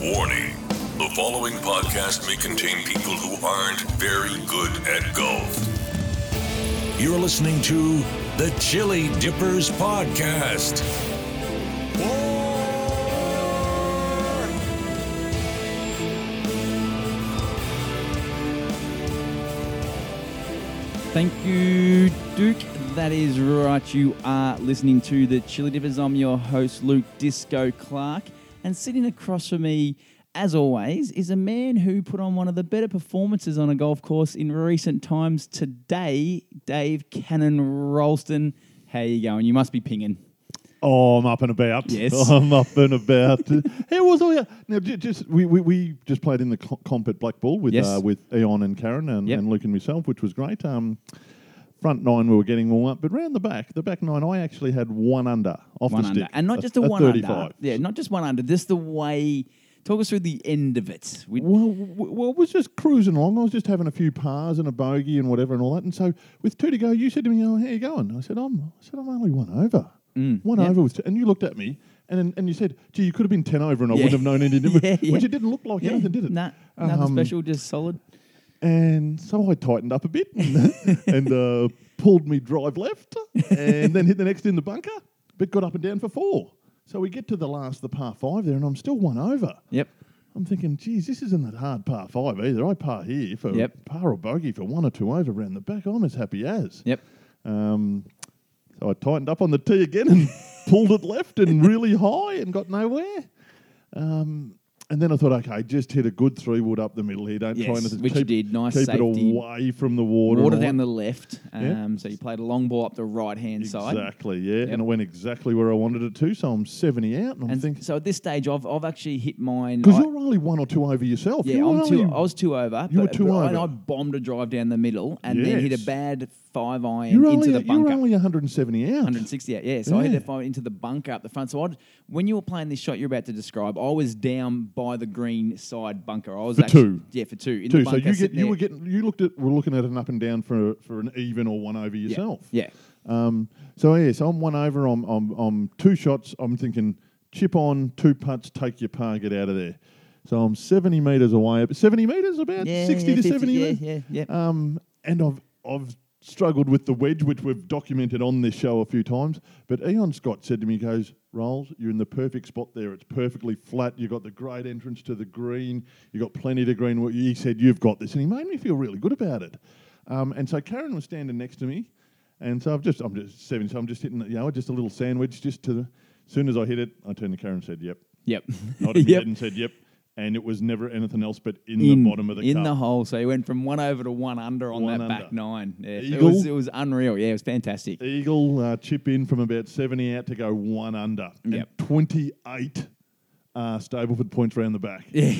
Warning the following podcast may contain people who aren't very good at golf. You're listening to the Chilli Dippers Podcast. Thank you, Duke. That is right. You are listening to the Chilli Dippers. I'm your host, Luke Disco Clark. And sitting across from me, as always, is a man who put on one of the better performances on a golf course in recent times today, Dave Cannon Ralston. How are you going? You must be pinging. Oh, I'm up and about. Yes. I'm up and about. How was all you? Now, ju- just we, we, we just played in the co- comp at Black Bull with Yes. uh, with Eon and Karen and, Yep. and Luke and myself, which was great. Um, front nine we were getting warm up, but round the back, the back nine, I actually had one under off One the under. stick, And not just a, one 35. under. Yeah, not just one under. Just the way. Talk us through the end of it. We, Well, well, was just cruising along. I was just having a few pars and a bogey and whatever and all that. And so, with two to go, you said to me, "Oh, how you going?" I said, "I'm." I said, "I'm only one over. one Mm, yep. over with." Two. And you looked at me, and and you said, "Gee, you could have been ten over, and I Yeah. wouldn't have known any difference." Yeah, yeah. Which it didn't look like yeah, anything, did it? Nah, nothing Um, special, just solid. And so I tightened up a bit and, and uh, pulled me drive left, and then hit the next in the bunker, but got up and down for four. So we get to the last, the par five there, and I'm still one over. Yep. I'm thinking, geez, this isn't that hard par five either. I par here for Yep. par or bogey for one or two over around the back. I'm as happy as. Yep. Um, so I tightened up on the tee again and pulled it left and really high and got nowhere. Um, and then I thought, okay, just hit a good three wood up the middle here. Don't try Yes, and which you keep, did. Nice keep safety. it away from the water. Water down the left. Yeah. Um, so you played a long ball up the right hand side. Exactly, yeah. Yep. And it went exactly where I wanted it to. So I'm 70 out, and I'm And thinking, so at this stage, I've, I've actually hit mine. because you're only one or two over yourself. yeah, You're I'm two, only- I was two over. You were two but- And over. I bombed a drive down the middle and then hit a bad five iron you're into only, the bunker. You're only 170 out. 160 out, yeah. So I hit Yeah. a five into the bunker up the front. So I'd, when you were playing this shot you're about to describe, I was down by the green side bunker. I was For actually, two. Yeah, for two. In Two. the So bunker, you get you were getting you looked at were looking at an up and down for for an even or one over yeah. yourself. Yeah. Um, so yeah, so I'm one over. I'm, I'm I'm two shots. I'm thinking chip on, two putts, take your par, get out of there. So I'm 70 metres away. 70 metres, about Yeah, 60 yeah, to 50, 70 yeah, metres. yeah, yeah. Um, and I've I've struggled with the wedge, which we've documented on this show a few times. But Eon Scott said to me, he goes, Rolls, you're in the perfect spot there. It's perfectly flat. You've got the great entrance to the green. You've got plenty to green. He said, You've got this. And he made me feel really good about it. Um, and so Karen was standing next to me. And so I've just, I'm just seven, so I'm just hitting, you know, just a little sandwich just to the, as soon as I hit it, I turned to Karen and said, Yep. Yep. Nodded yep. and said, Yep. And it was never anything else but in, in, the bottom of the in cup. the hole. So he went from one over to one under on One that back under. nine. Yeah, it Eagle. was it was unreal. Yeah, it was fantastic. Eagle uh, chip in from about 70 out to go one under. Yep. And 28 uh, Stableford points round the back. Yeah,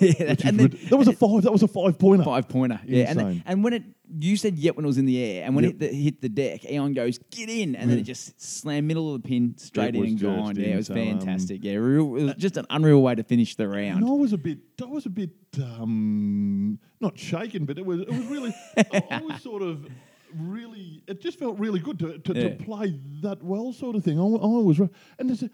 yeah and then rid- that was a five. That was a five pointer. five pointer. Yeah, and then, and when it you said yep when it was in the air, and when Yep. it the, hit the deck, Eon goes get in, and then it just slammed middle of the pin straight It in and gone. Yeah, it was so, um, fantastic. yeah, real, it was just an unreal way to finish the And round. I was a bit. I was a bit um, not shaken, but it was. It was really. I, I was sort of really. It just felt really good to to, Yeah. to play that well, sort of thing. I, I was. And there's a,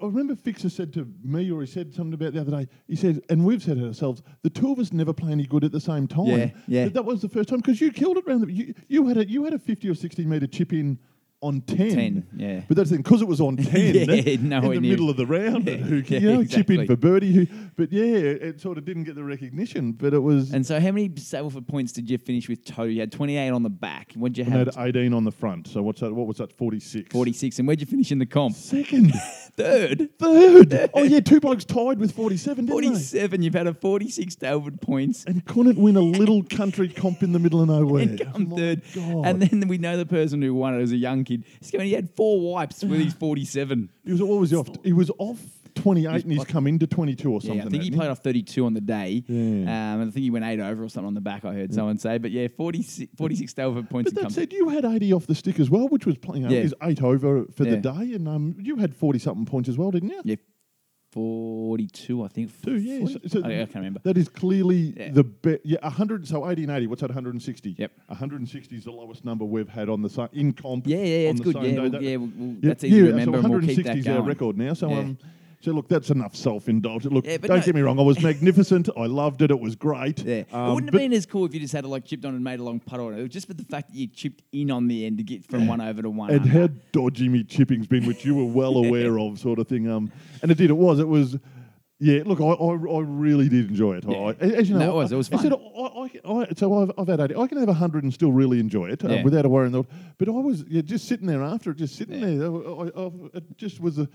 I remember Fixer said to me, or he said something about the other day. He said, and we've said it ourselves. The two of us never play any good at the same time. Yeah, yeah. But that was the first time because you killed it round. The, you, you had a you had a fifty or sixty meter chip in on ten. 10, yeah. But that's because it was on ten. Yeah, that- nowhere in the near. middle of the round. Yeah, who, yeah, you know, chip in for birdie. Who, but yeah, it sort of didn't get the recognition. But it was. And so, how many Stableford points did you finish with total? You had 28 on the back. What'd you I have? had 18 on the front. So what's that? What was that? 46. 46. And where'd you finish in the comp? Second. Third. Third. oh yeah, two blokes tied with 47, didn't 47. You've had a 46 Stableford points. And couldn't win a little country comp in the middle of nowhere. and come third. God. And then we know the person who won it as a young kid. He's going, he had four wipes with his 47. he was always off? He was off 28 He's and he's like- come into 22 or something. Yeah, I think he played off 32 on the day. Yeah. Um, and I think he went eight over or something on the back, I heard someone say. But yeah, 46, 46 Stableford points. But that said, you had 80 off the stick as well, which was playing out Yeah. is eight over for Yeah. the day, and um, you had 40 something points as well, didn't you? yeah, 42, I think. Two, yeah. So, so I, I can't remember. That is clearly Yeah. the best. Yeah, 100. So 80 and 80. What's that? 160. Yep. 160 is the lowest number we've had on the sa- in comp. Yeah, yeah, yeah, it's good. Yeah, we'll, That- yeah, we'll, we'll, that's easy to yeah, remember, so and we'll 160 keep that is our record now. So Yeah. um, So look, that's enough self-indulgence. Look, Yeah, but don't no- get me wrong. I was magnificent. I loved it. It was great. Yeah, it Um, wouldn't have but- been as cool if you just had it like chipped on and made a long putt on it. It was just with the fact that you chipped in on the end to get from one over to one. And under. how dodgy me chipping's been, which you were well aware of, sort of thing. Um, and it did. It was. It was. Yeah. Look, I, I, I really did enjoy it. Yeah. I, as you know, No, it was- it was I, I said, fun. I, I, I, so I've, I've had 80. I can have hundred and still really enjoy it uh, Yeah. without a worry in the world. But I was yeah, just sitting there after it, just sitting there. I, I, I, it just was a.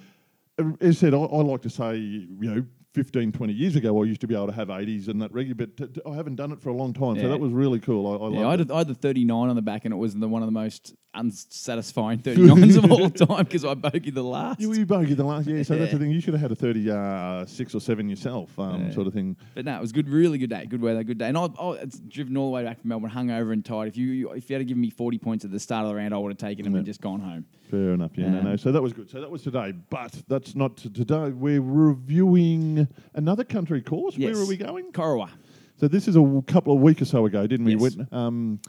As I said, I, I like to say, you know. 15, 20 years ago, I used to be able to have 80s and that regular, but t- I haven't done it for a long time. Yeah. So that was really cool. I, I Yeah, had, a, I had the 39 on the back, and it was the, one of the most unsatisfying 39s of all time because I bogeyed the last. You, you bogeyed the last, yeah. So that's the thing. You should have had a thirty-six or seven yourself, um, Yeah. sort of thing. But no, it was good, really good day, good weather, good day. And I, I it's driven all the way back from Melbourne, hungover and tired. If you, you if you had given me 40 points at the start of the round, I would have taken them and just gone home. Fair enough. Yeah, no, no. So that was good. So that was today, but that's not today. We're reviewing another country course. Yes. Where are we going? Corowa. So this is a w- couple of weeks or so ago, didn't we? Yes. Um,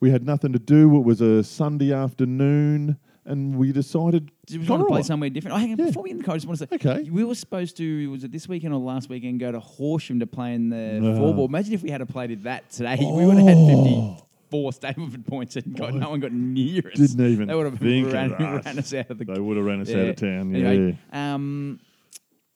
we had nothing to do. It was a Sunday afternoon, and we decided we want to play somewhere different. Oh, hang on, Yeah. before we end in the car, I just want to say, Okay. we were supposed to, was it this weekend or last weekend, go to Horsham to play in the ah. four ball. Imagine if we had played it that today. We would have had 50, four Stableford points and got, no one got near us. Didn't even. They would have think ran, of us. ran us out of the. They would have ran us out of town. Yeah. Anyway, um,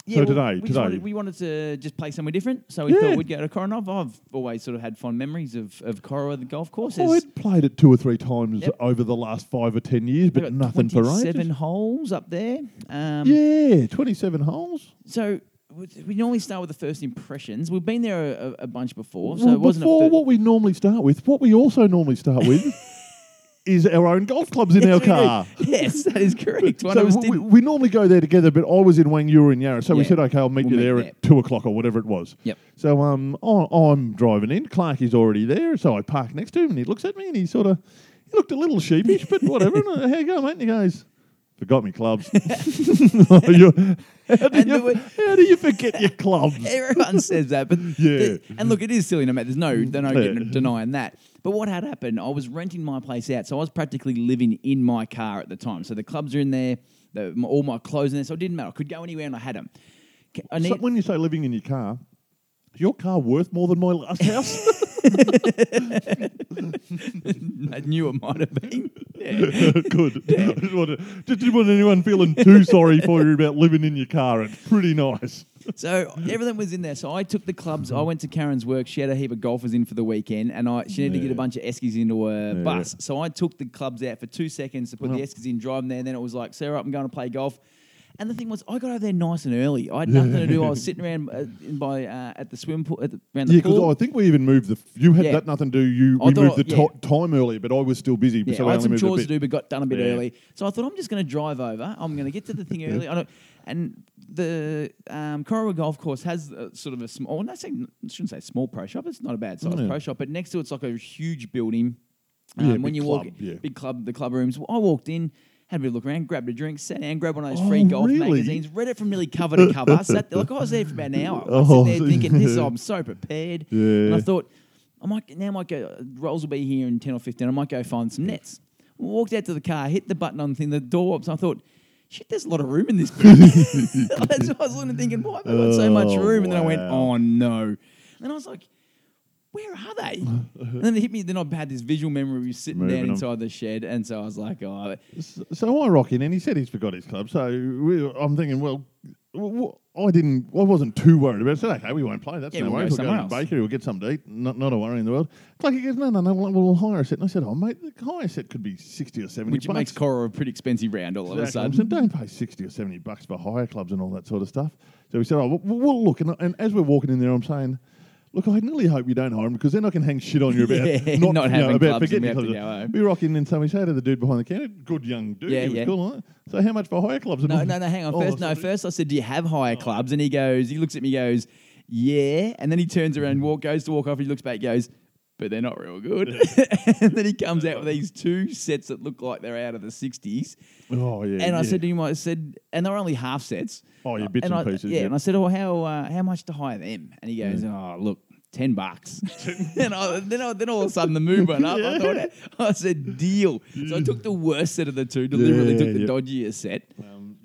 yeah, so today, we today wanted, we wanted to just play somewhere different, so we yeah. thought we'd go to Corowa. I've always sort of had fond memories of of Corowa, the golf course. Oh, I'd played it two or three times yep. over the last five or ten years, but nothing for ages. Seven holes up there. Um, yeah, twenty-seven holes. So we- we normally start with the first impressions. We've been there a, a, bunch before, so Well, it wasn't before a fir- what we normally start with, what we also normally start with is our own golf clubs in Yes, our car. Yes, that is correct. One So us we, we normally go there together, but I was in Wang, you were in Yarra. So we said, okay, I'll meet We'll you meet there there. at two o'clock or whatever it was. Yep. So um, I, I'm driving in. Clark is already there. So I park next to him and he looks at me and he sort of, he looked a little sheepish, but whatever. and I, how you going, mate? And he goes, forgot me clubs. You- how, do And you, the way- how do you forget your clubs? Everyone says that, but Yeah. the- and look, it is silly. No matter, there's no, they're no Yeah. getting- denying that. But what had happened? I was renting my place out, so I was practically living in my car at the time. So the clubs are in there, the, my, all my clothes in there, so it didn't matter. I could go anywhere and I had them. I So need, when you say living in your car, is your car worth more than my last house? I knew it might have been. Yeah. Good. I just, want to, just didn't want anyone feeling too sorry for you about living in your car. It's pretty nice. So everything was in there. So I took the clubs. I went to Karen's work. She had a heap of golfers in for the weekend, and I she needed to get a bunch of Eskies into a Yeah. bus. So I took the clubs out for two seconds to put the Well- Eskies in, drive them there. And then it was like, Sarah, up and going to play golf. And the thing was, I got over there nice and early. I had nothing to do. I was sitting around uh, in by uh, at the swim pool, at the, around the Yeah, because pool. I think we even moved the. f- You had Yeah. that nothing to do. You I we thought- moved the yeah. to- time earlier, but I was still busy. Yeah, so I I had only some moved chores to bit. do, but got done a bit Yeah. early. So I thought I'm just going to drive over. I'm going to get to the thing early. I don't, and the um, Corowa Golf Course has a, sort of a small. Well, not saying, I shouldn't say small pro shop. It's not a bad size Yeah. pro shop, but next to it's like a huge building. Um, Yeah, when big you walk, club, yeah. big club, the club rooms. I walked in. Had a bit of look around, grabbed a drink, sat down, grabbed one of those free Oh, golf really? magazines, read it from nearly cover to cover. sat there, like I was there for about an hour. I was Oh, sitting there thinking, this I'm so prepared. Yeah. And I thought, I might now I might go. Rolls will be here in ten or fifteen. I might go find some nets. Walked out to the car, hit the button on the thing, the door opens. I thought, shit, there's a lot of room in this. That's what I was looking thinking, why have I got so much Oh, room? And then I went, oh no. And I was like, where are they? and then it hit me. Then I had this visual memory of you sitting Moving down inside the shed, and so I was like, oh, So I rock in, and he said he's forgot his club. So we, I'm thinking, well, w- w- I didn't, I wasn't too worried about it. I said, okay, we won't play. That's Yeah, no we'll go worries. We'll go somewhere to else. the bakery. We'll get something to eat. Not, not a worry in the world. Clarky goes, no, no, no. We'll, we'll hire a set. And I said, oh, mate, the hire set could be sixty or seventy. which bucks. makes Corowa a pretty expensive round all of a Exactly. I sudden. said, don't pay 60 or 70 bucks for hire clubs and all that sort of stuff. So we said, oh, we'll, we'll look. And, and as we're walking in there, I'm saying, look, I really hope you don't hire him because then I can hang shit on you about Yeah, not, not you know, having about clubs and forgetting we have to clubs. go home. We rock in and so we say to the dude behind the counter, good young dude, Yeah, he was yeah. cool. So how much for hire clubs? And No, no, no, hang on. Oh, First, no, sorry. first I said, Do you have higher oh. clubs? And he goes, he looks at me, goes, Yeah. And then he turns around walk, goes to walk off. He looks back, goes, But they're not real good. and then he comes out with these two sets that look like they're out of the 60s. Oh, yeah. And I yeah. said to him, I said, and they're only half sets. Oh, yeah, bits and and I, pieces, Yeah, yeah. and I said, Oh, how uh, how much to hire them? And he goes, Oh, look. Ten bucks, and I, then, I, then all of a sudden the mood went up. I thought, I said deal. So I took the worst set of the two. Deliberately Yeah, took the yeah. dodgiest set.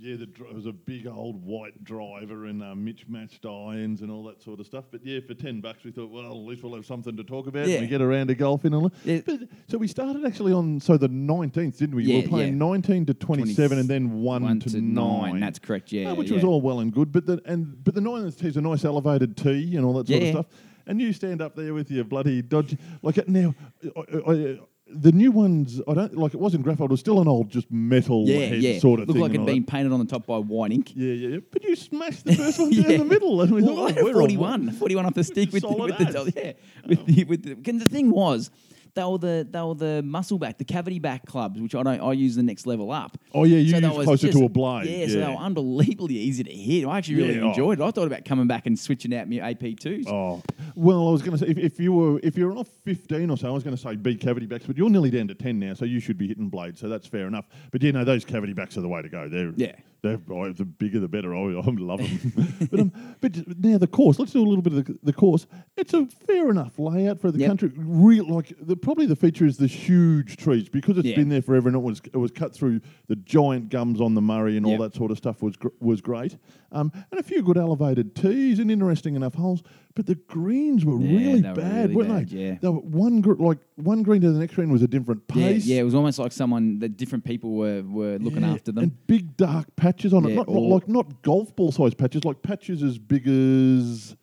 Yeah, the, dr- it was a big old white driver and uh, Mitch matched irons and all that sort of stuff. But yeah, for ten bucks, we thought, well, at least we'll have something to talk about. Yeah. And we get around to golfing and all. Yeah. But, so we started actually on so the nineteenth, didn't we? we Yeah, were playing yeah. nineteen to twenty-seven, and then one, One to, to nine. That's correct, yeah, Uh, which was all well and good. But the and but the ninth tee's a nice elevated tee and all that sort of stuff. And you stand up there with your bloody dodgy like now. I, I, the new ones, I don't like. It wasn't graphite; it was still an old, just metal Yeah, head yeah. sort of thing. Looked like it'd been painted on the top by white ink. Yeah, yeah, yeah. But you smashed the first one down Yeah. the middle, and we well, thought, oh, we're on 41, 41 off the stick with the, with the yeah oh. with the with the. And the thing was, they were the they were the muscle back, the cavity back clubs, which I don't I use the next level up. Oh, yeah, you they use closer to a blade, Yeah, so they were unbelievably easy to hit. I actually really Yeah, oh. enjoyed it. I thought about coming back and switching out my AP twos. Oh well, I was going to say if, if you were if you're off fifteen or so, I was going to say be cavity backs, but you're nearly down to ten now, so you should be hitting blades, so that's fair enough. But you know those cavity backs are the way to go. They're Yeah. They're the bigger the better. I, I love them. but um, but now the course. Let's do a little bit of the, the course. It's a fair enough layout for the Yep. country. Real like the probably the feature is the huge trees because it's Yeah. been there forever and it was it was cut through the giant gums on the Murray and all that sort of stuff was gr- was great. Um, and a few good elevated tees and interesting enough holes. But the greens were Yeah, really they were bad, really weren't bad, they? yeah. They were one gr- like one green to the next green was a different Yeah, pace. yeah, it was almost like someone that different people were, were looking Yeah, after them. And big dark patches on it. Yeah, Not, not like not golf ball size patches, like patches as big as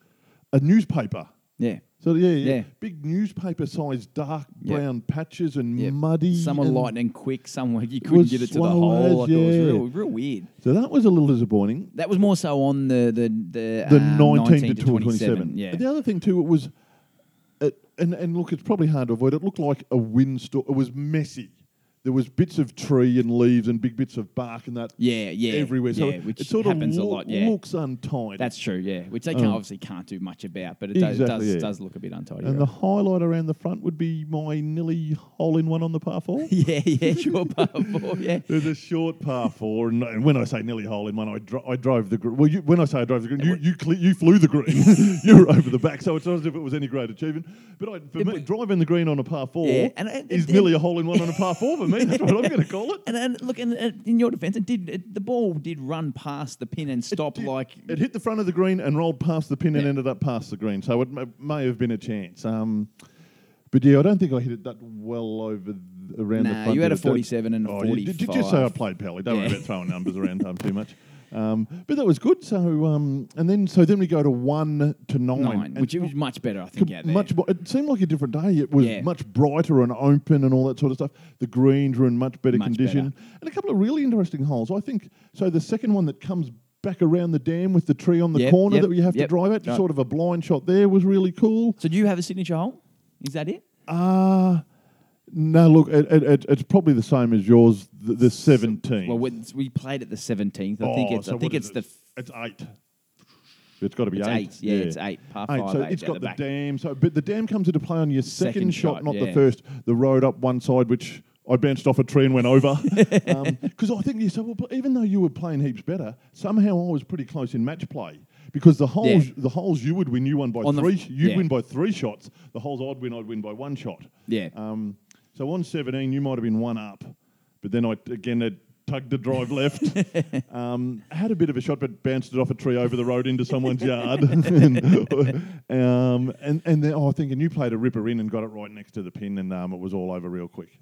a newspaper. yeah. So yeah, yeah, Yeah. big newspaper sized dark brown patches and muddy. Some were and- lightning quick, some were you couldn't Was get it to the slow hole. as, Like It was yeah. real, real weird. So that was a little disappointing. That was more so on the the the, the um, 19, to 27. 27. Yeah. The other thing too, it was, it, and and look, it's probably hard to avoid. It looked like a windstorm. It was messy. There was bits of tree and leaves and big bits of bark and that Yeah, yeah, everywhere. So yeah, it- which it sort happens of a lot, yeah. looks untidy. That's true, yeah. Which they can't, Um, obviously can't do much about, but it does, Exactly, does, yeah. does look a bit untidy. and the highlight around the front would be my nearly hole in one on the par four. yeah, yeah, sure, par four, yeah. There's a short par four, and, and when I say nearly hole in one, I, dro- I drove the green. Well, you, when I say I drove the green, you you, cle- you flew the green. you were over the back, so it's not as if it was any great achievement. But I, for Yeah, me, driving the green on a par four Yeah, and- and- is nearly a hole in one on a par four for me. That's what I'm going to call it. And, and look, and in your defence, it did it, the ball did run past the pin and stop did- like It hit the front of the green and rolled past the pin and ended up past the green, so it may, may have been a chance. Um, but yeah, I don't think I hit it that well over th- around the front. you had a it? 47 and a Oh, you- did you say I 45. played Pally? Don't worry Yeah. about throwing numbers around um, too much. Um, but that was good. So um, and then so then we go to one to nine, nine, which was much better, I think, out there. much more. It seemed like a different day. It was Yeah. much brighter and open and all that sort of stuff. The greens were in much better Much condition, and a couple of really interesting holes. I think so. The second one that comes back around the dam with the tree on the Yep, corner yep, that you have yep, to drive at, right. sort of a blind shot there was really cool. So do you have a signature hole? Is that it? Uh no, look, it, it, it, it's probably the same as yours. The, the seventeen. Well, we, we played at the 17th. I think Oh, it's so I think it's the it? It's eight. It's got to be It's eight. eight. Yeah, it's eight. Par Eight, five, so eight it's got the the, dam. So, but the dam comes into play on your second, Second shot, shot, not the first. The road up one side, which I bounced off a tree and went over. Because I think you said, well, even though you were playing heaps better, somehow I was pretty close in match play. Because the holes, Yeah. the holes you would win, you won by On three. f- You'd yeah. win by three shots. The holes I'd win, I'd win by one shot. Yeah. Um, so on 17, you might have been one up, but then I again had tugged the drive left. um, had a bit of a shot, but bounced it off a tree over the road into someone's yard. and, um, and and then oh, I think and you played a ripper in and got it right next to the pin, and um, it was all over real quick.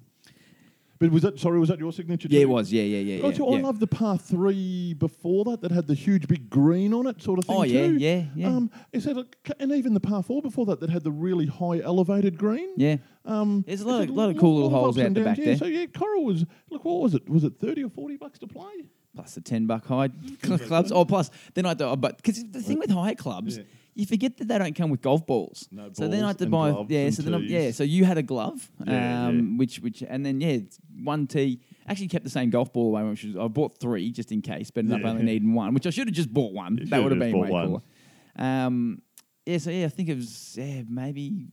But was that sorry? Was that your signature? Yeah, it was. Yeah, yeah, yeah. Oh, yeah, I yeah. love the par three before that that had the huge big green on it, sort of thing. Oh, yeah, too. yeah, yeah. Um, is that a, and even the par four before that that had the really high elevated green. Yeah. Um, There's a lot of- lot of cool little holes out the back yeah. there. So yeah, Corowa was look. What was it? Was it thirty or forty bucks to play? plus the 10 buck high clubs. Oh, plus, then I had to, but because the thing with high clubs. You forget that they don't come with golf balls. No balls. so then I had to and buy, gloves yeah, and so then, I, tees. yeah, so you had a glove, Yeah, um, yeah. which, which, and then, yeah, it's one tee. Actually, kept the same golf ball away, which was, I bought three just in case, but ended up Yeah. only needing one, which I should have just bought one. You that would have been way one. cooler. Um, yeah, so yeah, I think it was yeah, maybe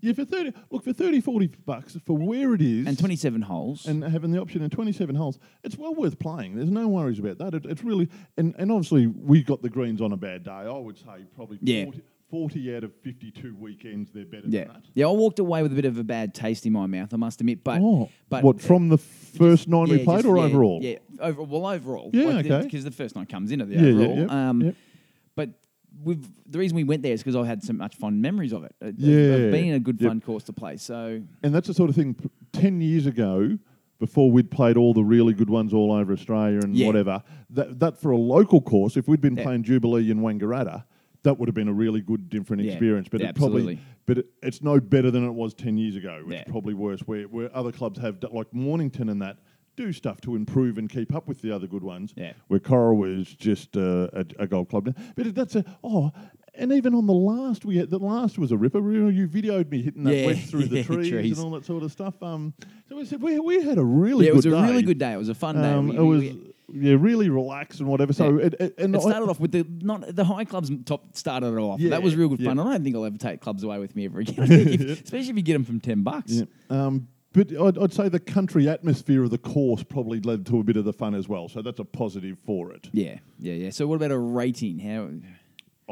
Yeah, for thirty. Look for 30, 40 bucks for where it is and 27 holes. and having the option in 27 holes, it's well worth playing. There's no worries about that. It, it's really, and, and obviously we got the greens on a bad day. I would say probably Yeah. 40, 40 out of 52 weekends, they're better Yeah, than that. yeah. I walked away with a bit of a bad taste in my mouth. I must admit, but oh, but what, from the first nine we played just- or yeah, overall? Yeah, over, well, overall. Yeah, okay. Because the first night comes into the Yeah, yeah, overall. um, yep. We've, the reason we went there is because I had so much fun memories of it. Of- Yeah, of being a good yep. fun course to play. So And that's the sort of thing, 10 years ago, before we'd played all the really good ones all over Australia and Yeah. whatever, that, that for a local course, if we'd been Yeah. playing Jubilee in Wangaratta, that would have been a really good, different Yeah, experience. But it probably, absolutely. but it, it's no better than it was 10 years ago. It's probably worse, where, where other clubs have, like Mornington and that, do stuff to improve and keep up with the other good ones. Yeah. Where Corowa was just uh, a, a golf club. But that's a, oh, and even on the last, we had, the last was a ripper. You videoed me hitting that Yeah, wedge through the trees, trees. and all that sort of stuff. Um, so we said we, we had a really yeah, it good was a day. really good day. It was a fun day. Um, We- it was we- yeah, really relaxed and whatever. So Yeah. it, it, and it I- started off with the not the high clubs top started it off. Yeah, that was real good yeah. fun. I don't think I'll ever take clubs away with me ever again. If- especially if you get them from ten bucks. um, but I'd, I'd say the country atmosphere of the course probably led to a bit of the fun as well. So that's a positive for it. Yeah, yeah, yeah. So what about a rating? How?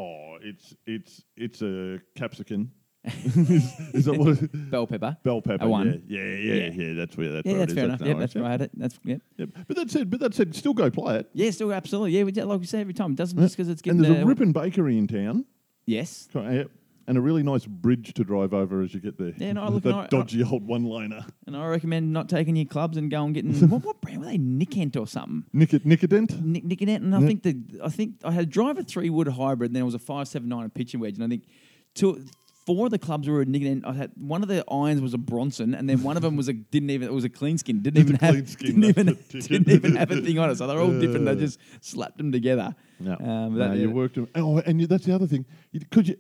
Oh, it's it's it's a capsicum. is, is that what? It, Bell pepper. bell pepper. A. Yeah, yeah, yeah, Yeah. yeah. That's where that's Yeah, where it that's is. fair enough. no Yeah, that's where I had it. That's yeah. Yep. But that said, but that said, still go play it. Yeah, still absolutely. Yeah, we, like we say every time. It doesn't Yeah. just because it's getting and there's uh, a Ripon Bakery in town. Yes. Yep. And a really nice bridge to drive over as you get there. Yeah, no, I look- that I- dodgy old one-liner. And I recommend not taking your clubs and going getting what, what brand were they? Nickent or something. Nick Nicodent. Nick and I Yeah. think the I think I had a driver three wood hybrid, and then it was a five seven nine pitching wedge, and I think two. Four of the clubs were a Nickent. I had one of the irons was a Bronson, and then one of them was a didn't even it was a clean skin. Didn't even have didn't even didn't even have a thing on it. So they're all different. They just slapped them together. No, Um, no, you worked. them- Oh, and you, that's the other thing. Could you,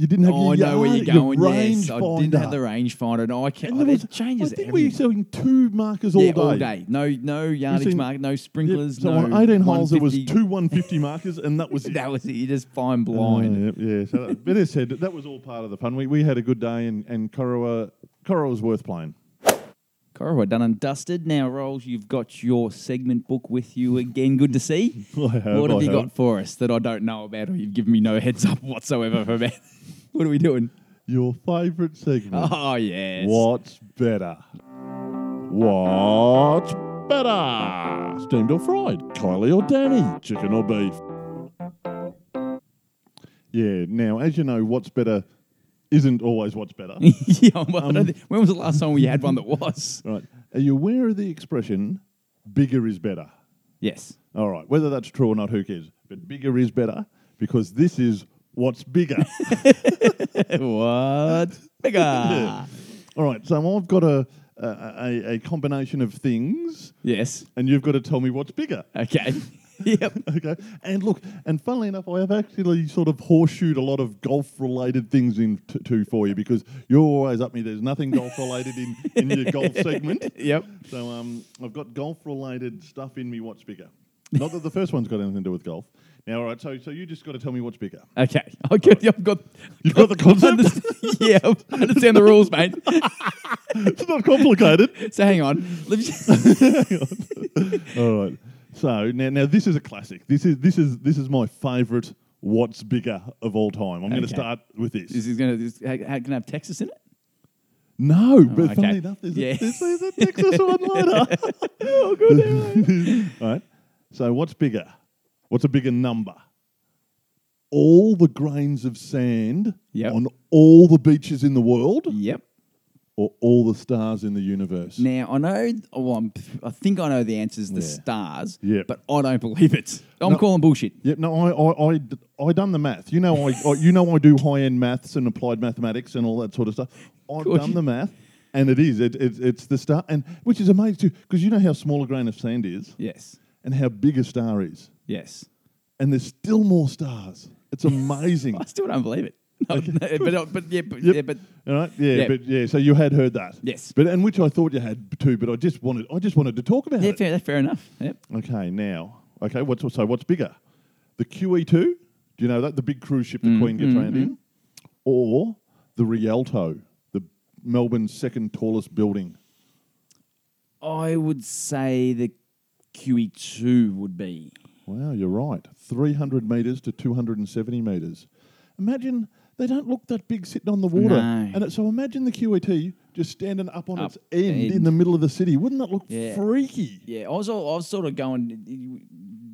you didn't have Oh, I your know where you're your going. Yes, I didn't have the rangefinder. No, I can't. And oh, was- it changes I think we were selling two markers all yeah, day. all day. No, no yardage seen- mark, no Yep. sprinklers. So no on 18 holes, there was two 150 markers, and that was it. That was it. You just fine blind. Uh, yeah. So, that- but as said, that was all part of the fun. We, we had a good day, and and Corowa, Corowa was worth playing. Corowa, we're done and dusted. Now, Rolls, you've got your segment book with you again. Good to see. Have, what have I you have. got for us that I don't know about, or you've given me no heads up whatsoever for about? what are we doing? Your favourite segment. Oh, yes. What's better? What's better? Steamed or fried? Kylie or Danny? Chicken or beef? Yeah, now, as you know, what's better isn't always what's better. yeah, well, Um, when was the last time we had one that was? right. Are you aware of the expression, bigger is better? Yes. All right, whether that's true or not, who cares? But bigger is better because this is what's bigger. what? Bigger. All right, so I've got a, a, a, a combination of things, yes. and you've got to tell me what's bigger. Okay. yep. Okay, and look, and funnily enough, I have actually sort of horseshoed a lot of golf-related things into t- for you because you're always up me. There's nothing golf-related in, in your golf segment. Yep. So um, I've got golf-related stuff in me. What's bigger? Not that the first one's got anything to do with golf. Now, all right. So, so you just got to tell me what's bigger. Okay. I got, I've got. You've got the concept. Yeah, I understand the rules, mate. it's not complicated. So hang on. Me just- All right. So now, now this is a classic. This is this is this is my favourite. What's bigger of all time? I'm going to Okay. start with this. Is this is going to. How, how can I have Texas in it? no, but oh, okay. funnily enough, there's, Yeah. a, there's, there's a Texas one later. oh, good. all right. So what's bigger? What's a bigger number? All the grains of sand Yep. on all the beaches in the world, Yep. Or all the stars in the universe? Now I know. Well, I'm, I think I know the answer is The Yeah. stars. Yep. But I don't believe it. I'm No. calling bullshit. Yep. No, I, I, I, d- I done the math. You know, I, I, you know, I do high end maths and applied mathematics and all that sort of stuff. I've course done you- the math, and it is. It, it, it's the star, and which is amazing too, because you know how small a grain of sand is, Yes. and how big a star is, Yes. and there's still more stars. It's amazing. I still don't believe it. No, no, but, uh, but yeah, but Yep. yeah, but All right. Yeah. Yeah. But yeah. So you had heard that. Yes. But and which I thought you had too. But I just wanted. I just wanted to talk about yeah, it. fair, fair enough. Yep. Okay. Now. Okay. What's so? What's bigger? The QE two. Do you know that the big cruise ship the mm, Queen gets mm, around in, mm. or the Rialto, the Melbourne's second tallest building? I would say the QE2 would be. Wow, you're right. 300 metres to 270 metres. Imagine they don't look that big sitting on the water. No. And it, so imagine the QE2 just standing up on Up its end, in the middle of the city. Wouldn't that look Yeah. freaky? Yeah, I was all, I was sort of going.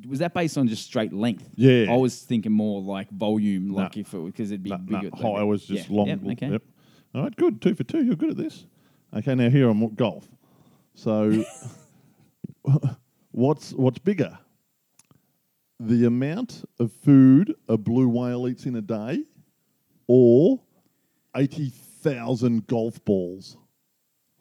Was that based on just straight length? Yeah. I was thinking more like volume, No. like if it because it'd be no, bigger. high was just yeah. long. Yep, okay. Yep. All right, good. Two for two. You're good at this. Okay, now here on golf. So, what's what's bigger? The amount of food a blue whale eats in a day, or eighty thousand golf balls.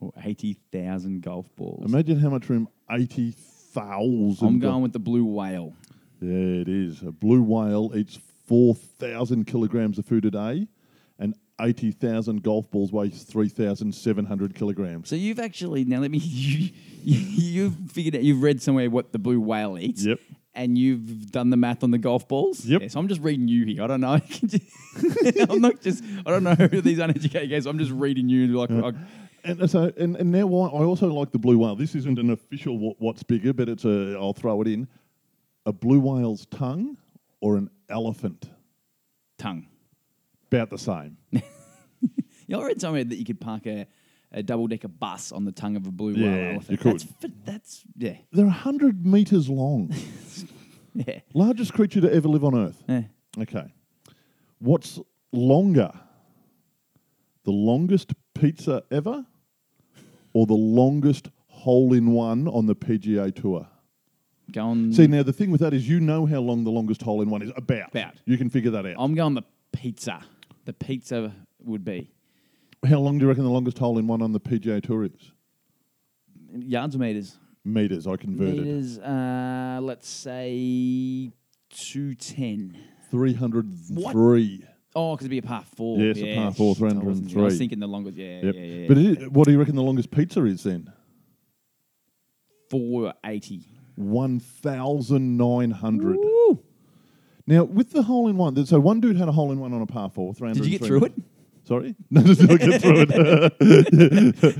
Or eighty thousand golf balls. Imagine how much room eighty thousand. I'm going with the blue whale. Yeah, it is. A blue whale eats 4,000 kilograms of food a day, and 80,000 golf balls weighs 3,700 kilograms. So you've actually now let me you, you've figured out you've read somewhere what the blue whale eats. Yep. And you've done the math on the golf balls. Yep. Yeah, so I'm just reading you here. I don't know. I'm not just. I don't know who these uneducated guys. I'm just reading you like. I, And so, and, and now why I also like the blue whale. This isn't an official what, what's bigger, but it's a. I'll throw it in. A blue whale's tongue or an elephant, tongue. about the same. Yeah, I read somewhere that you could park a, a double decker bus on the tongue of a blue Yeah, whale elephant. you could. That's, that's yeah, They're hundred meters long, yeah, largest creature to ever live on Earth. yeah. Okay. What's longer? The longest pizza ever or the longest hole in one on the PGA Tour? Going. See, now the thing with that is you know how long the longest hole in one is. About. About. You can figure that out. I'm going the pizza. The pizza would be how long do you reckon the longest hole in one on the PGA Tour is? yards or meters. Meters, I converted. Meters. Uh, let's say two ten. 303. Oh, because it'd be a par four. Yes, a par four, I wasn't- I was 303. thinking the longest. Yeah, Yep. yeah, yeah. But it, what do you reckon the longest pizza is then? four eighty. 1,900. Woo! Now, with the hole in one, so one dude had a hole in one on a par four. Did you get through it? Sorry? No, did not get through it.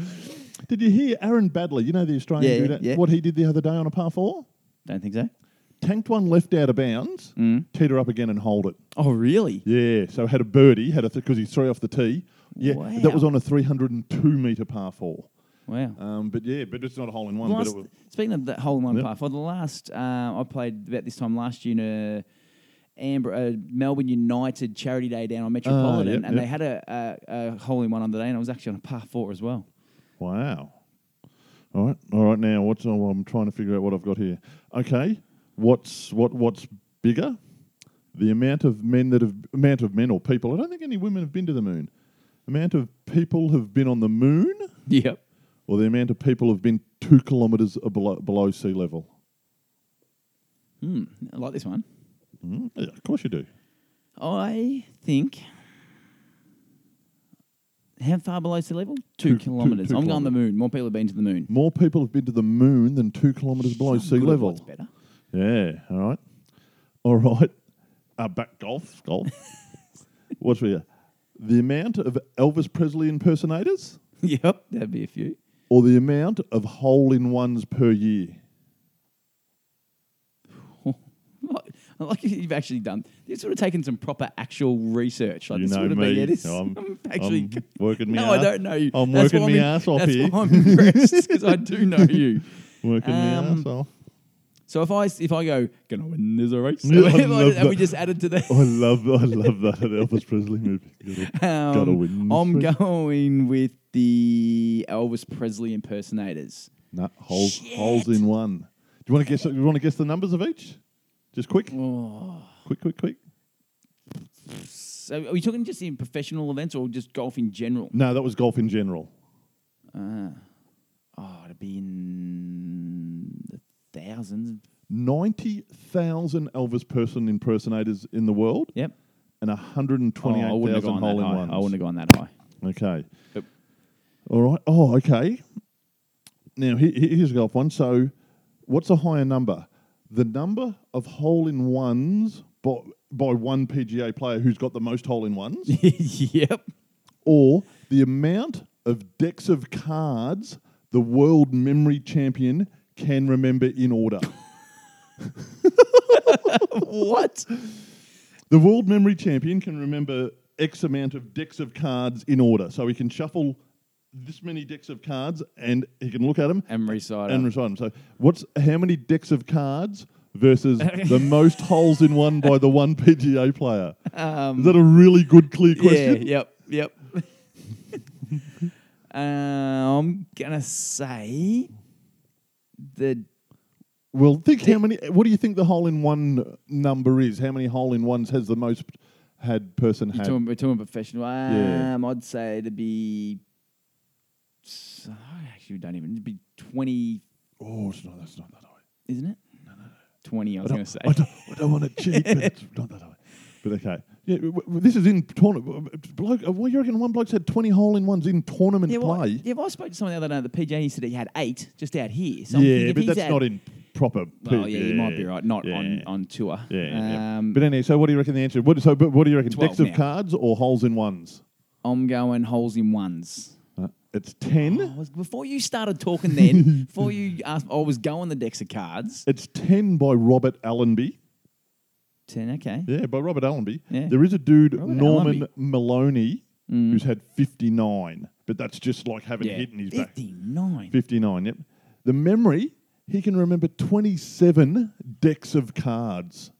did you hear Aaron Baddeley? You know the Australian Yeah, dude, yeah. what he did the other day on a par four? Don't think so. Tanked one left out of bounds, Mm. teed her up again and hold it. Oh, really? Yeah, so had a birdie, had a because he's three off the tee. Yeah, that was on a 302 metre par four. Wow. Um, but yeah, but it's not a hole in one. Last, it was, speaking of that hole in one Yep. par, for the last, uh, I played about this time last year in a Amber, uh, Melbourne United charity day down on Metropolitan, Ah, yep, and yep. they had a, a, a hole in one on the day, and I was actually on a par four as well. Wow. All right, all right. Now, what's oh, I'm trying to figure out what I've got here. Okay, what's what what's bigger? The amount of men that have amount of men or people. I don't think any women have been to the moon. Amount of people have been on the moon, Yep. or the amount of people have been two kilometres below, below sea level. Hmm. I like this one. Mm, yeah, of course you do. I think. How far below sea level? Two kilometres. two I'm going the moon. More people have been to the moon. More people have been to the moon than two kilometres below sea good level. what's better. Yeah. All right. All right. Uh, back golf. Golf. What's you? The amount of Elvis Presley impersonators yep, that'd be a few. or the amount of hole in ones per year? I like you've actually done. You've sort of taken some proper actual research. Like You this know would have been. me. Yeah, this, I'm- I'm, actually. I'm working me no, I ass- don't know you. I'm working why me in- ass off that's here. why I'm impressed because I do know you. Working Um, me ass off. So if I if I go, gonna win this a race, Yeah, I love have we just added to that? I love, I love that Elvis Presley movie. Gotta- gotta Um, win I'm race. going with the Elvis Presley impersonators. Nah, holes, Shit. holes in one. Do you want to guess? Do you want to guess the numbers of each? Just quick, Oh. quick, quick, quick. So are we talking just in professional events or just golf in general? No, that was golf in general. Uh, oh, it'd be in thousands. 90,000 Elvis person impersonators in the world Yep. and Oh, I wouldn't have 128,000 gone hole in ones. I wouldn't have gone that high. Okay. Yep. All right. Oh, okay. Now, he- he- here's a golf one. So, what's a higher number? The number of hole in ones by, by one PGA player who's got the most hole in ones, yep. or the amount of decks of cards the world memory champion can remember in order. what? The world memory champion can remember X amount of decks of cards in order. So he can shuffle this many decks of cards and he can look at them And recite and recite them. So what's how many decks of cards versus the most holes in one by the one PGA player? Um, Is that a really good, clear question? Um, Yeah, yep, yep. uh, I'm gonna say the Well, think how many. What do you think the hole in one number is? How many hole in ones has the most had person you're had? talking, we're talking professional. Um, Yeah. I'd say to be. I actually don't even. It'd be twenty. Oh, it's not. That's not that high. isn't it? No, no, no. Twenty. I was gonna say. I don't, I don't want to cheat, but it's not that high. But okay. Yeah, w- w- this is in tournament. Bloke, uh, what do you reckon? One bloke's had twenty hole in ones in tournament Yeah, well, play. yeah, well, I spoke to someone the other day at the PJ. He said he had eight just out here. So I'm yeah, if but he's that's had- not in proper. Well, yeah, you might be right. Not on, on tour. Yeah, yeah. Um, But anyway, so what do you reckon the answer? What, so, but what do you reckon? 12 Decks of now. cards or holes in ones? I'm going holes in ones. Uh, it's ten. I was, before you started talking, then before you asked, I was going the decks of cards. It's ten by Robert Allenby. Ten, okay. Yeah, by Robert Allenby. Yeah. There is a dude, Robert Norman Allenby. Manley, who's had 59, but that's just like having Yeah, hit in his back. fifty-nine. 59, yep. The memory, he can remember 27 decks of cards.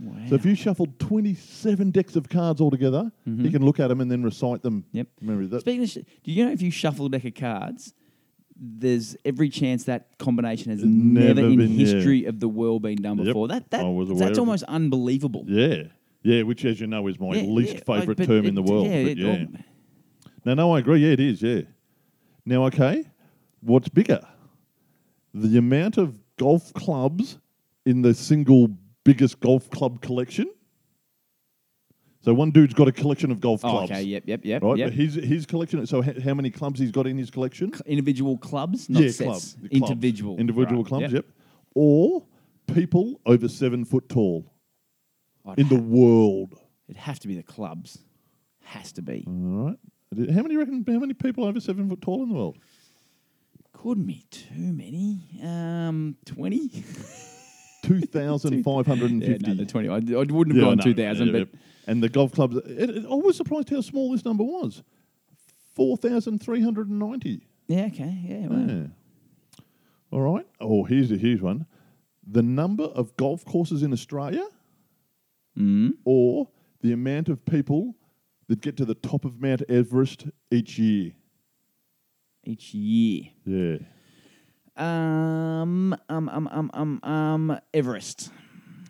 Wow. So if you shuffled 27 decks of cards altogether, he can look at them and then recite them. Mm-hmm. Yep. Memory. That, Speaking of, sh- do you know if you shuffle a deck of cards, there's every chance that combination has never, never in been- yeah. history of the world been done Yep, before. That that was that's of it. almost unbelievable. yeah. Yeah, which, as you know, is my Yeah, least yeah, favourite term in the world. Yeah, but yeah. No, no, I agree. Yeah, it is. Yeah. Now, okay, what's bigger? The amount of golf clubs in the single biggest golf club collection. So one dude's got a collection of golf oh, clubs. okay. Yep. Yep. Yep. Right, yep. but his his collection. So h- how many clubs he's got in his collection? Individual clubs, not yeah, sets. clubs, clubs. Individual. individual Right, clubs. Yep. Or people over seven foot tall I'd in the world. it'd have to be the clubs. Has to be. All right. How many reckon? How many people over seven foot tall in the world? Couldn't be too many. Um, twenty. yeah, fifty. no, the twenty. I, I wouldn't have Yeah, gone two thousand, yeah, but yeah. and the golf clubs. It, it, I was surprised how small this number was. Four thousand three hundred and ninety. yeah, okay, yeah. Well, Yeah. All right. Oh, here's a huge one. The number of golf courses in Australia, Mm. or the amount of people that get to the top of Mount Everest each year. Each year. Yeah. Um, um, um, um, um, um, Everest.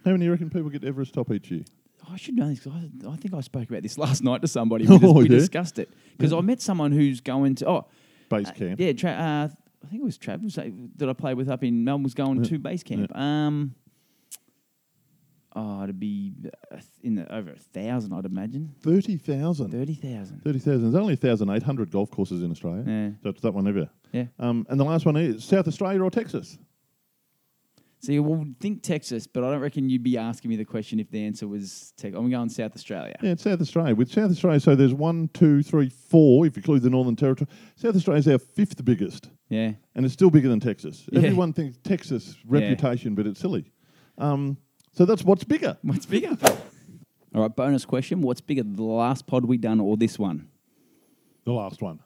How many you reckon people get Everest top each year? I should know this 'cause I, I think I spoke about this last night to somebody. We, Oh, we yeah? discussed it because I met someone who's going to. Oh, Base uh, camp. yeah, tra- uh, I think it was Travis uh, that I played with up in Melbourne was going to base camp. Um, oh, it'd be uh, in the, over a thousand, I'd imagine. Thirty thousand. Thirty thousand. Thirty thousand. There's only thousand eight hundred golf courses in Australia. Yeah. That's that one ever. Yeah. Um, and the last one is South Australia or Texas. So you would think Texas, but I don't reckon you'd be asking me the question if the answer was Texas. I'm going South Australia. Yeah, it's South Australia. With South Australia, so there's one, two, three, four, if you include the Northern Territory. South Australia's our fifth biggest, Yeah. and it's still bigger than Texas. Yeah. Everyone thinks Texas reputation, but it's silly. Um, so that's what's bigger. What's bigger? All right, bonus question. What's bigger, the last pod we done or this one? The last one.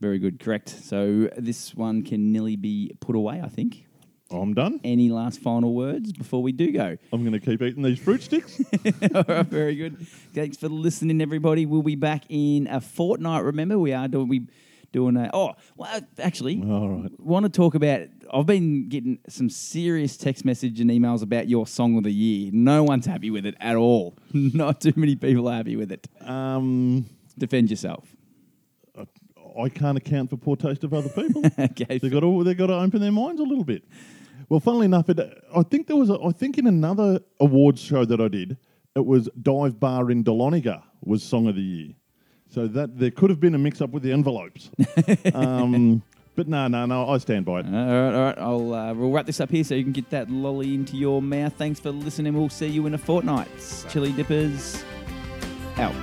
Very good, correct. So this one can nearly be put away, I think. I'm done. Any last final words before we do go? I'm going to keep eating these fruit sticks. All right, very good. Thanks for listening, everybody. We'll be back in a fortnight. Remember, we are doing we doing a. Oh, well, actually, All right. want to talk about. I've been getting some serious text message and emails about your song of the year. No one's happy with it at all. Not too many people are happy with it. Um, Defend yourself. I can't account for poor taste of other people. okay. They got to they got to open their minds a little bit. Well, funnily enough, it, I think there was a, I think in another awards show that I did, it was Dive Bar in Dahlonega was Song of the Year. So that there could have been a mix up with the envelopes. um, but no, no, no, I stand by it. All right, all right. I'll uh, we'll wrap this up here so you can get that lolly into your mouth. Thanks for listening. We'll see you in a fortnight. Chilli dippers out.